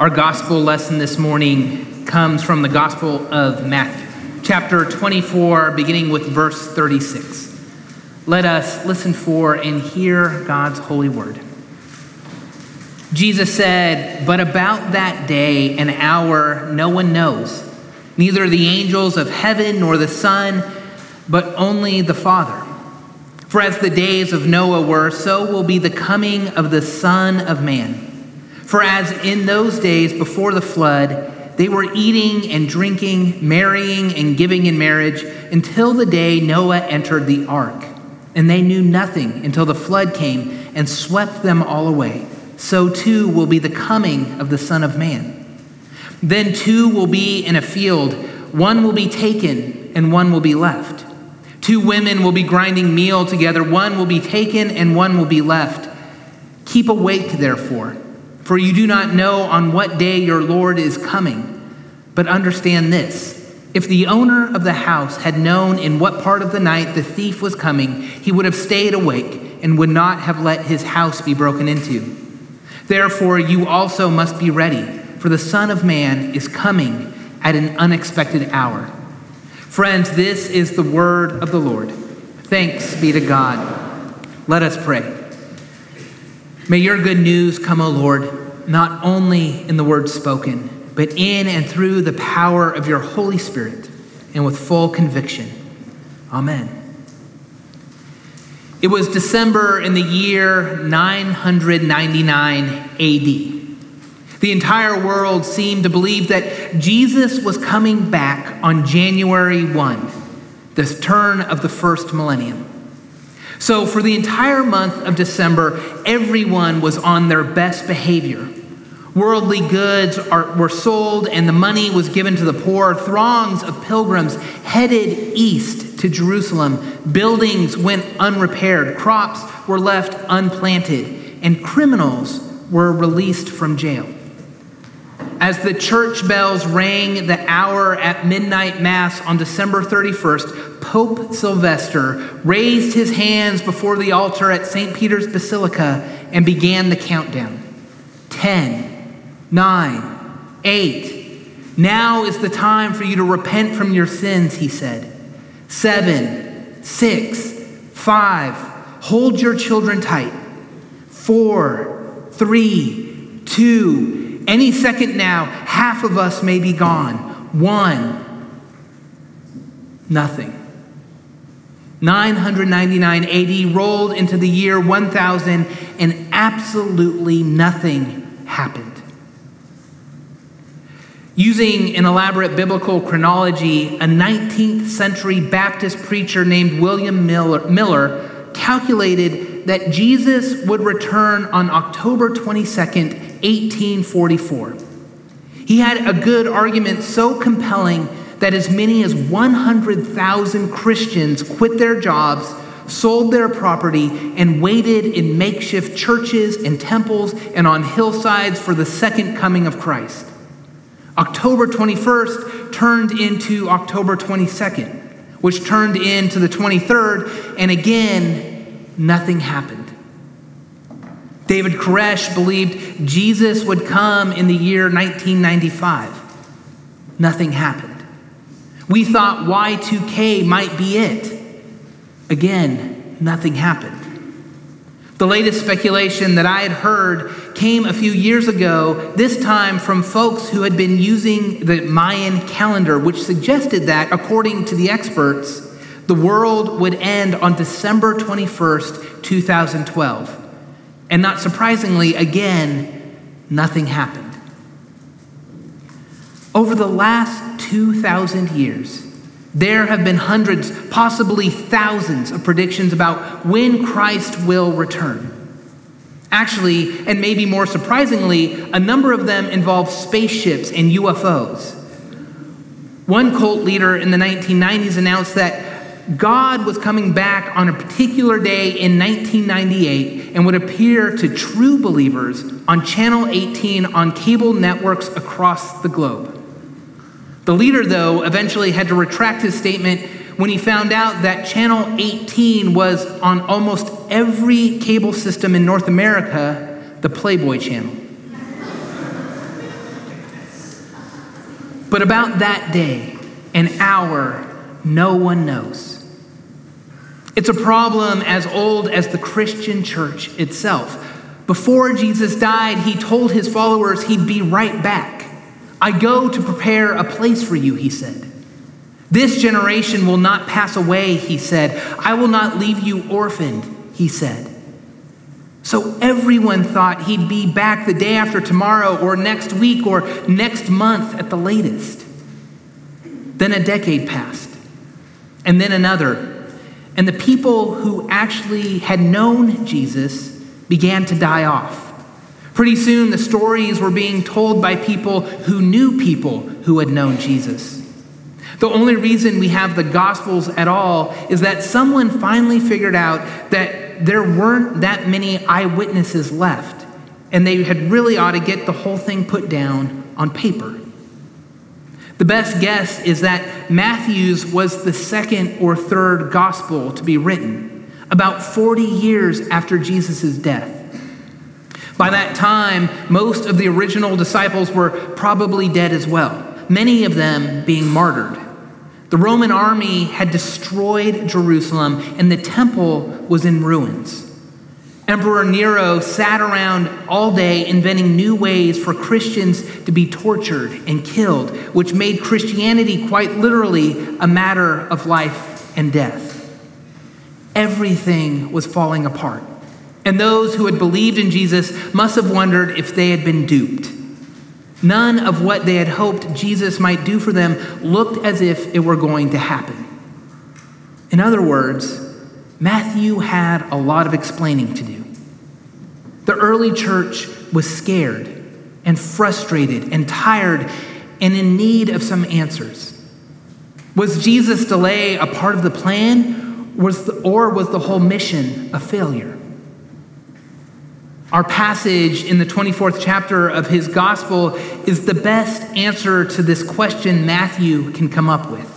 Our gospel lesson this morning comes from the Gospel of Matthew, chapter 24, beginning with verse 36. Let us listen for and hear God's holy word. Jesus said, But about that day and hour no one knows, neither the angels of heaven nor the Son, but only the Father. For as the days of Noah were, so will be the coming of the Son of Man. For as in those days before the flood, they were eating and drinking, marrying and giving in marriage until the day Noah entered the ark. And they knew nothing until the flood came and swept them all away. So too will be the coming of the Son of Man. Then two will be in a field, one will be taken and one will be left. Two women will be grinding meal together, one will be taken and one will be left. Keep awake, therefore for you do not know on what day your Lord is coming. But understand this if the owner of the house had known in what part of the night the thief was coming, he would have stayed awake and would not have let his house be broken into. Therefore, you also must be ready, for the Son of Man is coming at an unexpected hour. Friends, this is the word of the Lord. Thanks be to God. Let us pray. May your good news come, O Lord, not only in the words spoken, but in and through the power of your Holy Spirit and with full conviction. Amen. It was December in the year 999 AD. The entire world seemed to believe that Jesus was coming back on January 1, the turn of the first millennium. So, for the entire month of December, everyone was on their best behavior. Worldly goods are, were sold and the money was given to the poor. Throngs of pilgrims headed east to Jerusalem. Buildings went unrepaired. Crops were left unplanted. And criminals were released from jail. As the church bells rang the hour at midnight mass on December 31st, Pope Sylvester raised his hands before the altar at St. Peter's Basilica and began the countdown 10, 9, 8. Now is the time for you to repent from your sins, he said. 7, 6, 5. Hold your children tight. 4, 3, 2, any second now, half of us may be gone. One, nothing. 999 AD rolled into the year 1000 and absolutely nothing happened. Using an elaborate biblical chronology, a 19th century Baptist preacher named William Miller, Miller calculated that Jesus would return on October 22nd, 1844. He had a good argument so compelling that as many as 100,000 Christians quit their jobs, sold their property, and waited in makeshift churches and temples and on hillsides for the second coming of Christ. October 21st turned into October 22nd, which turned into the 23rd, and again, nothing happened. David Koresh believed Jesus would come in the year 1995. Nothing happened. We thought Y2K might be it. Again, nothing happened. The latest speculation that I had heard came a few years ago, this time from folks who had been using the Mayan calendar, which suggested that, according to the experts, the world would end on December 21st, 2012. And not surprisingly, again, nothing happened. Over the last 2,000 years, there have been hundreds, possibly thousands, of predictions about when Christ will return. Actually, and maybe more surprisingly, a number of them involve spaceships and UFOs. One cult leader in the 1990s announced that God was coming back on a particular day in 1998 and would appear to true believers on Channel 18 on cable networks across the globe. The leader, though, eventually had to retract his statement when he found out that Channel 18 was on almost every cable system in North America, the Playboy Channel. But about that day an hour, no one knows. It's a problem as old as the Christian church itself. Before Jesus died, he told his followers he'd be right back. I go to prepare a place for you, he said. This generation will not pass away, he said. I will not leave you orphaned, he said. So everyone thought he'd be back the day after tomorrow, or next week, or next month at the latest. Then a decade passed, and then another. And the people who actually had known Jesus began to die off. Pretty soon, the stories were being told by people who knew people who had known Jesus. The only reason we have the Gospels at all is that someone finally figured out that there weren't that many eyewitnesses left, and they had really ought to get the whole thing put down on paper. The best guess is that Matthew's was the second or third gospel to be written, about 40 years after Jesus' death. By that time, most of the original disciples were probably dead as well, many of them being martyred. The Roman army had destroyed Jerusalem, and the temple was in ruins. Emperor Nero sat around all day inventing new ways for Christians to be tortured and killed, which made Christianity quite literally a matter of life and death. Everything was falling apart. And those who had believed in Jesus must have wondered if they had been duped. None of what they had hoped Jesus might do for them looked as if it were going to happen. In other words, Matthew had a lot of explaining to do. The early church was scared and frustrated and tired and in need of some answers. Was Jesus' delay a part of the plan, was the, or was the whole mission a failure? Our passage in the 24th chapter of his gospel is the best answer to this question Matthew can come up with.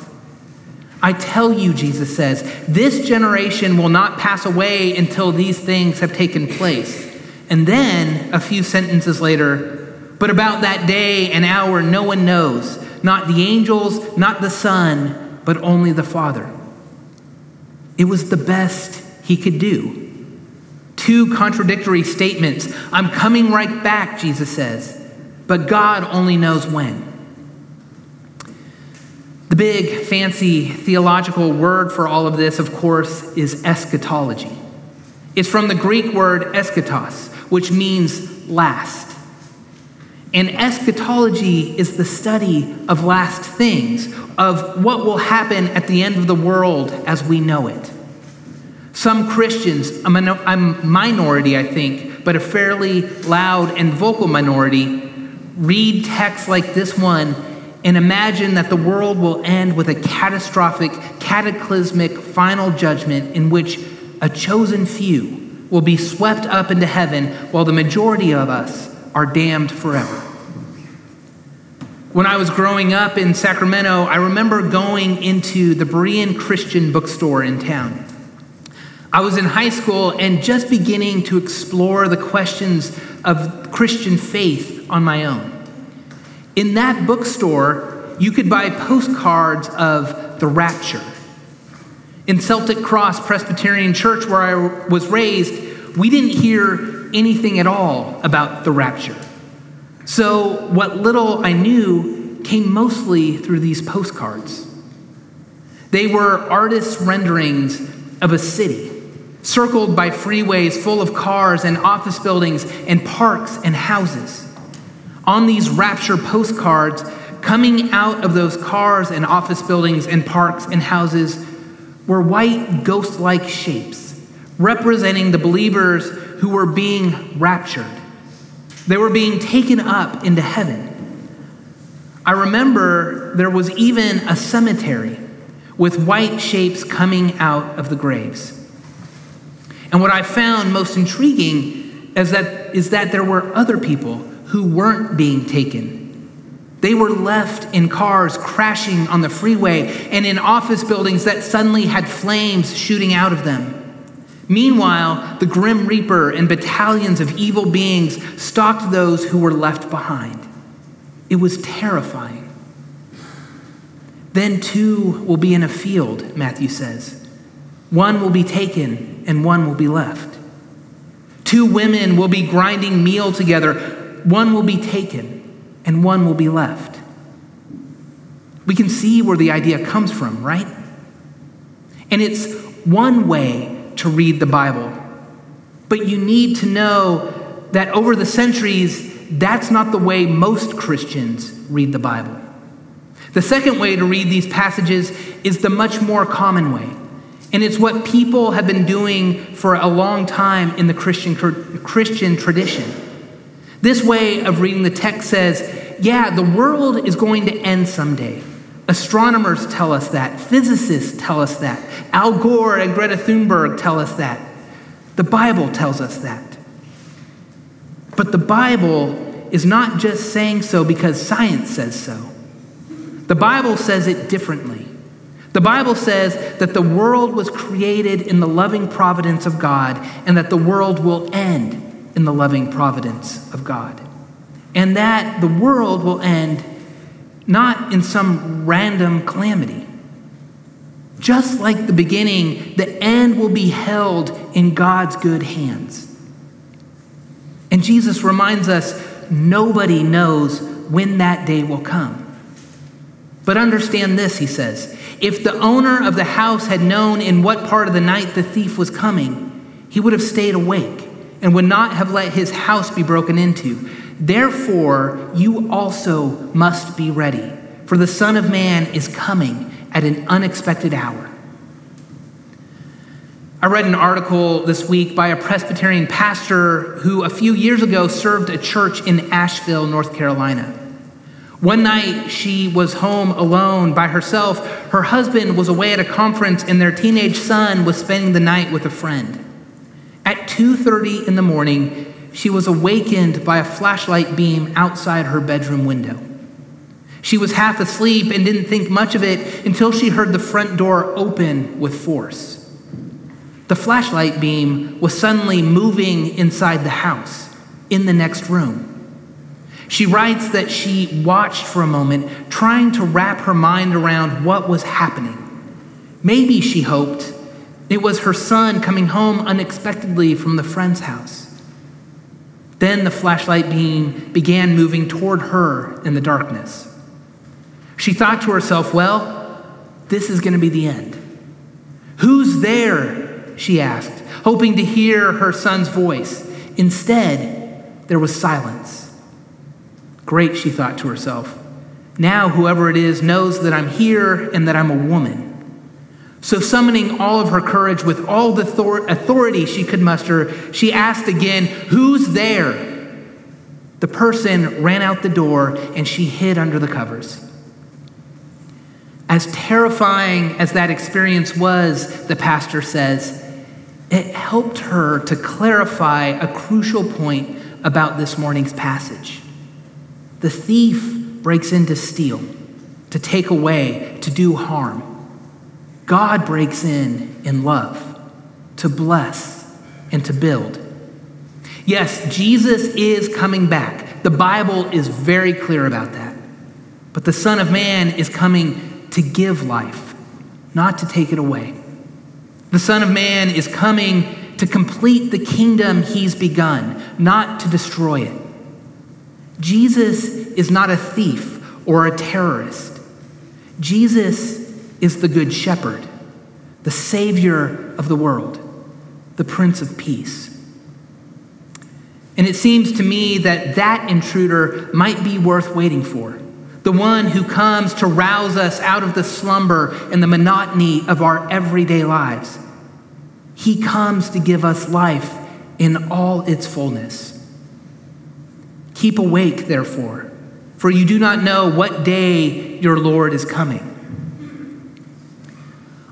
I tell you, Jesus says, this generation will not pass away until these things have taken place. And then, a few sentences later, but about that day and hour no one knows, not the angels, not the Son, but only the Father. It was the best he could do. Two contradictory statements. I'm coming right back, Jesus says, but God only knows when. The big, fancy theological word for all of this, of course, is eschatology. It's from the Greek word eschatos, which means last. And eschatology is the study of last things, of what will happen at the end of the world as we know it. Some Christians, I'm a, minority, I think, but a fairly loud and vocal minority, read texts like this one and imagine that the world will end with a catastrophic, cataclysmic final judgment in which a chosen few will be swept up into heaven while the majority of us are damned forever. When I was growing up in Sacramento, I remember going into the Berean Christian bookstore in town. I was in high school and just beginning to explore the questions of Christian faith on my own. In that bookstore, you could buy postcards of the rapture. In Celtic Cross Presbyterian Church, where I was raised, we didn't hear anything at all about the rapture. So, what little I knew came mostly through these postcards. They were artists' renderings of a city, circled by freeways full of cars and office buildings and parks and houses on these rapture postcards, coming out of those cars and office buildings and parks and houses, were white ghost like shapes representing the believers who were being raptured. They were being taken up into heaven. I remember there was even a cemetery with white shapes coming out of the graves. And what I found most intriguing is that, is that there were other people who weren't being taken. They were left in cars crashing on the freeway and in office buildings that suddenly had flames shooting out of them. Meanwhile, the Grim Reaper and battalions of evil beings stalked those who were left behind. It was terrifying. Then two will be in a field, Matthew says. One will be taken and one will be left. Two women will be grinding meal together. One will be taken and one will be left. We can see where the idea comes from, right? And it's one way to read the Bible. But you need to know that over the centuries, that's not the way most Christians read the Bible. The second way to read these passages is the much more common way. And it's what people have been doing for a long time in the Christian, Christian tradition. This way of reading the text says, yeah, the world is going to end someday. Astronomers tell us that. Physicists tell us that. Al Gore and Greta Thunberg tell us that. The Bible tells us that. But the Bible is not just saying so because science says so. The Bible says it differently. The Bible says that the world was created in the loving providence of God and that the world will end in the loving providence of God. And that the world will end not in some random calamity. Just like the beginning, the end will be held in God's good hands. And Jesus reminds us nobody knows when that day will come. But understand this, he says. If the owner of the house had known in what part of the night the thief was coming, he would have stayed awake and would not have let his house be broken into. Therefore, you also must be ready, for the Son of Man is coming at an unexpected hour. I read an article this week by a Presbyterian pastor who a few years ago served a church in Asheville, North Carolina. One night she was home alone by herself. Her husband was away at a conference and their teenage son was spending the night with a friend. At 2:30 in the morning, she was awakened by a flashlight beam outside her bedroom window. She was half asleep and didn't think much of it until she heard the front door open with force. The flashlight beam was suddenly moving inside the house, in the next room. She writes that she watched for a moment, trying to wrap her mind around what was happening. Maybe, she hoped, it was her son coming home unexpectedly from the friend's house. Then the flashlight beam began moving toward her in the darkness. She thought to herself, well, this is going to be the end. Who's there? she asked, hoping to hear her son's voice. Instead, there was silence. Great, she thought to herself. Now, whoever it is knows that I'm here and that I'm a woman. So, summoning all of her courage with all the authority she could muster, she asked again, Who's there? The person ran out the door and she hid under the covers. As terrifying as that experience was, the pastor says, it helped her to clarify a crucial point about this morning's passage. The thief breaks in to steal, to take away, to do harm. God breaks in in love, to bless, and to build. Yes, Jesus is coming back. The Bible is very clear about that. But the Son of Man is coming to give life, not to take it away. The Son of Man is coming to complete the kingdom he's begun, not to destroy it. Jesus is not a thief or a terrorist. Jesus is the Good Shepherd, the Savior of the world, the Prince of Peace. And it seems to me that that intruder might be worth waiting for. The one who comes to rouse us out of the slumber and the monotony of our everyday lives. He comes to give us life in all its fullness. Keep awake, therefore, for you do not know what day your Lord is coming.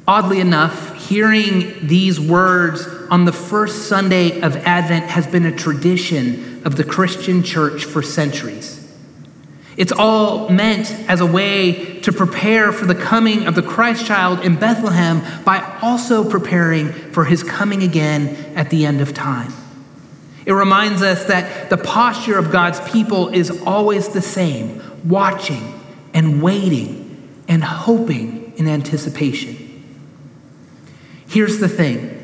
Oddly enough, hearing these words on the first Sunday of Advent has been a tradition of the Christian church for centuries. It's all meant as a way to prepare for the coming of the Christ child in Bethlehem by also preparing for his coming again at the end of time. It reminds us that the posture of God's people is always the same watching and waiting and hoping in anticipation. Here's the thing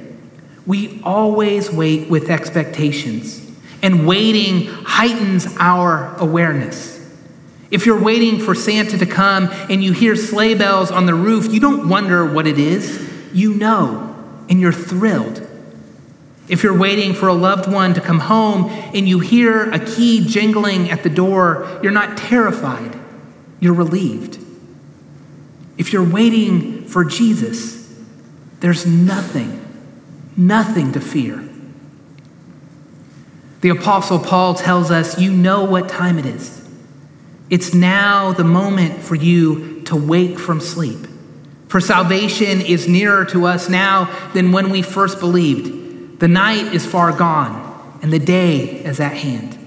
we always wait with expectations, and waiting heightens our awareness. If you're waiting for Santa to come and you hear sleigh bells on the roof, you don't wonder what it is. You know, and you're thrilled. If you're waiting for a loved one to come home and you hear a key jingling at the door, you're not terrified, you're relieved. If you're waiting for Jesus, there's nothing, nothing to fear. The Apostle Paul tells us, You know what time it is. It's now the moment for you to wake from sleep. For salvation is nearer to us now than when we first believed. The night is far gone, and the day is at hand.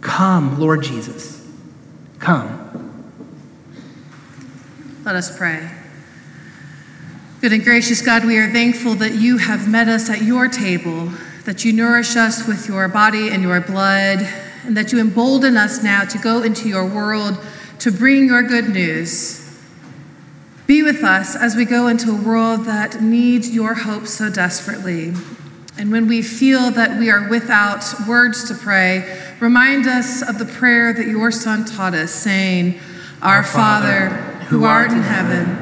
Come, Lord Jesus. Come. Let us pray. Good and gracious God, we are thankful that you have met us at your table, that you nourish us with your body and your blood, and that you embolden us now to go into your world to bring your good news. Be with us as we go into a world that needs your hope so desperately. And when we feel that we are without words to pray, remind us of the prayer that your Son taught us, saying, Our Father, who art in heaven,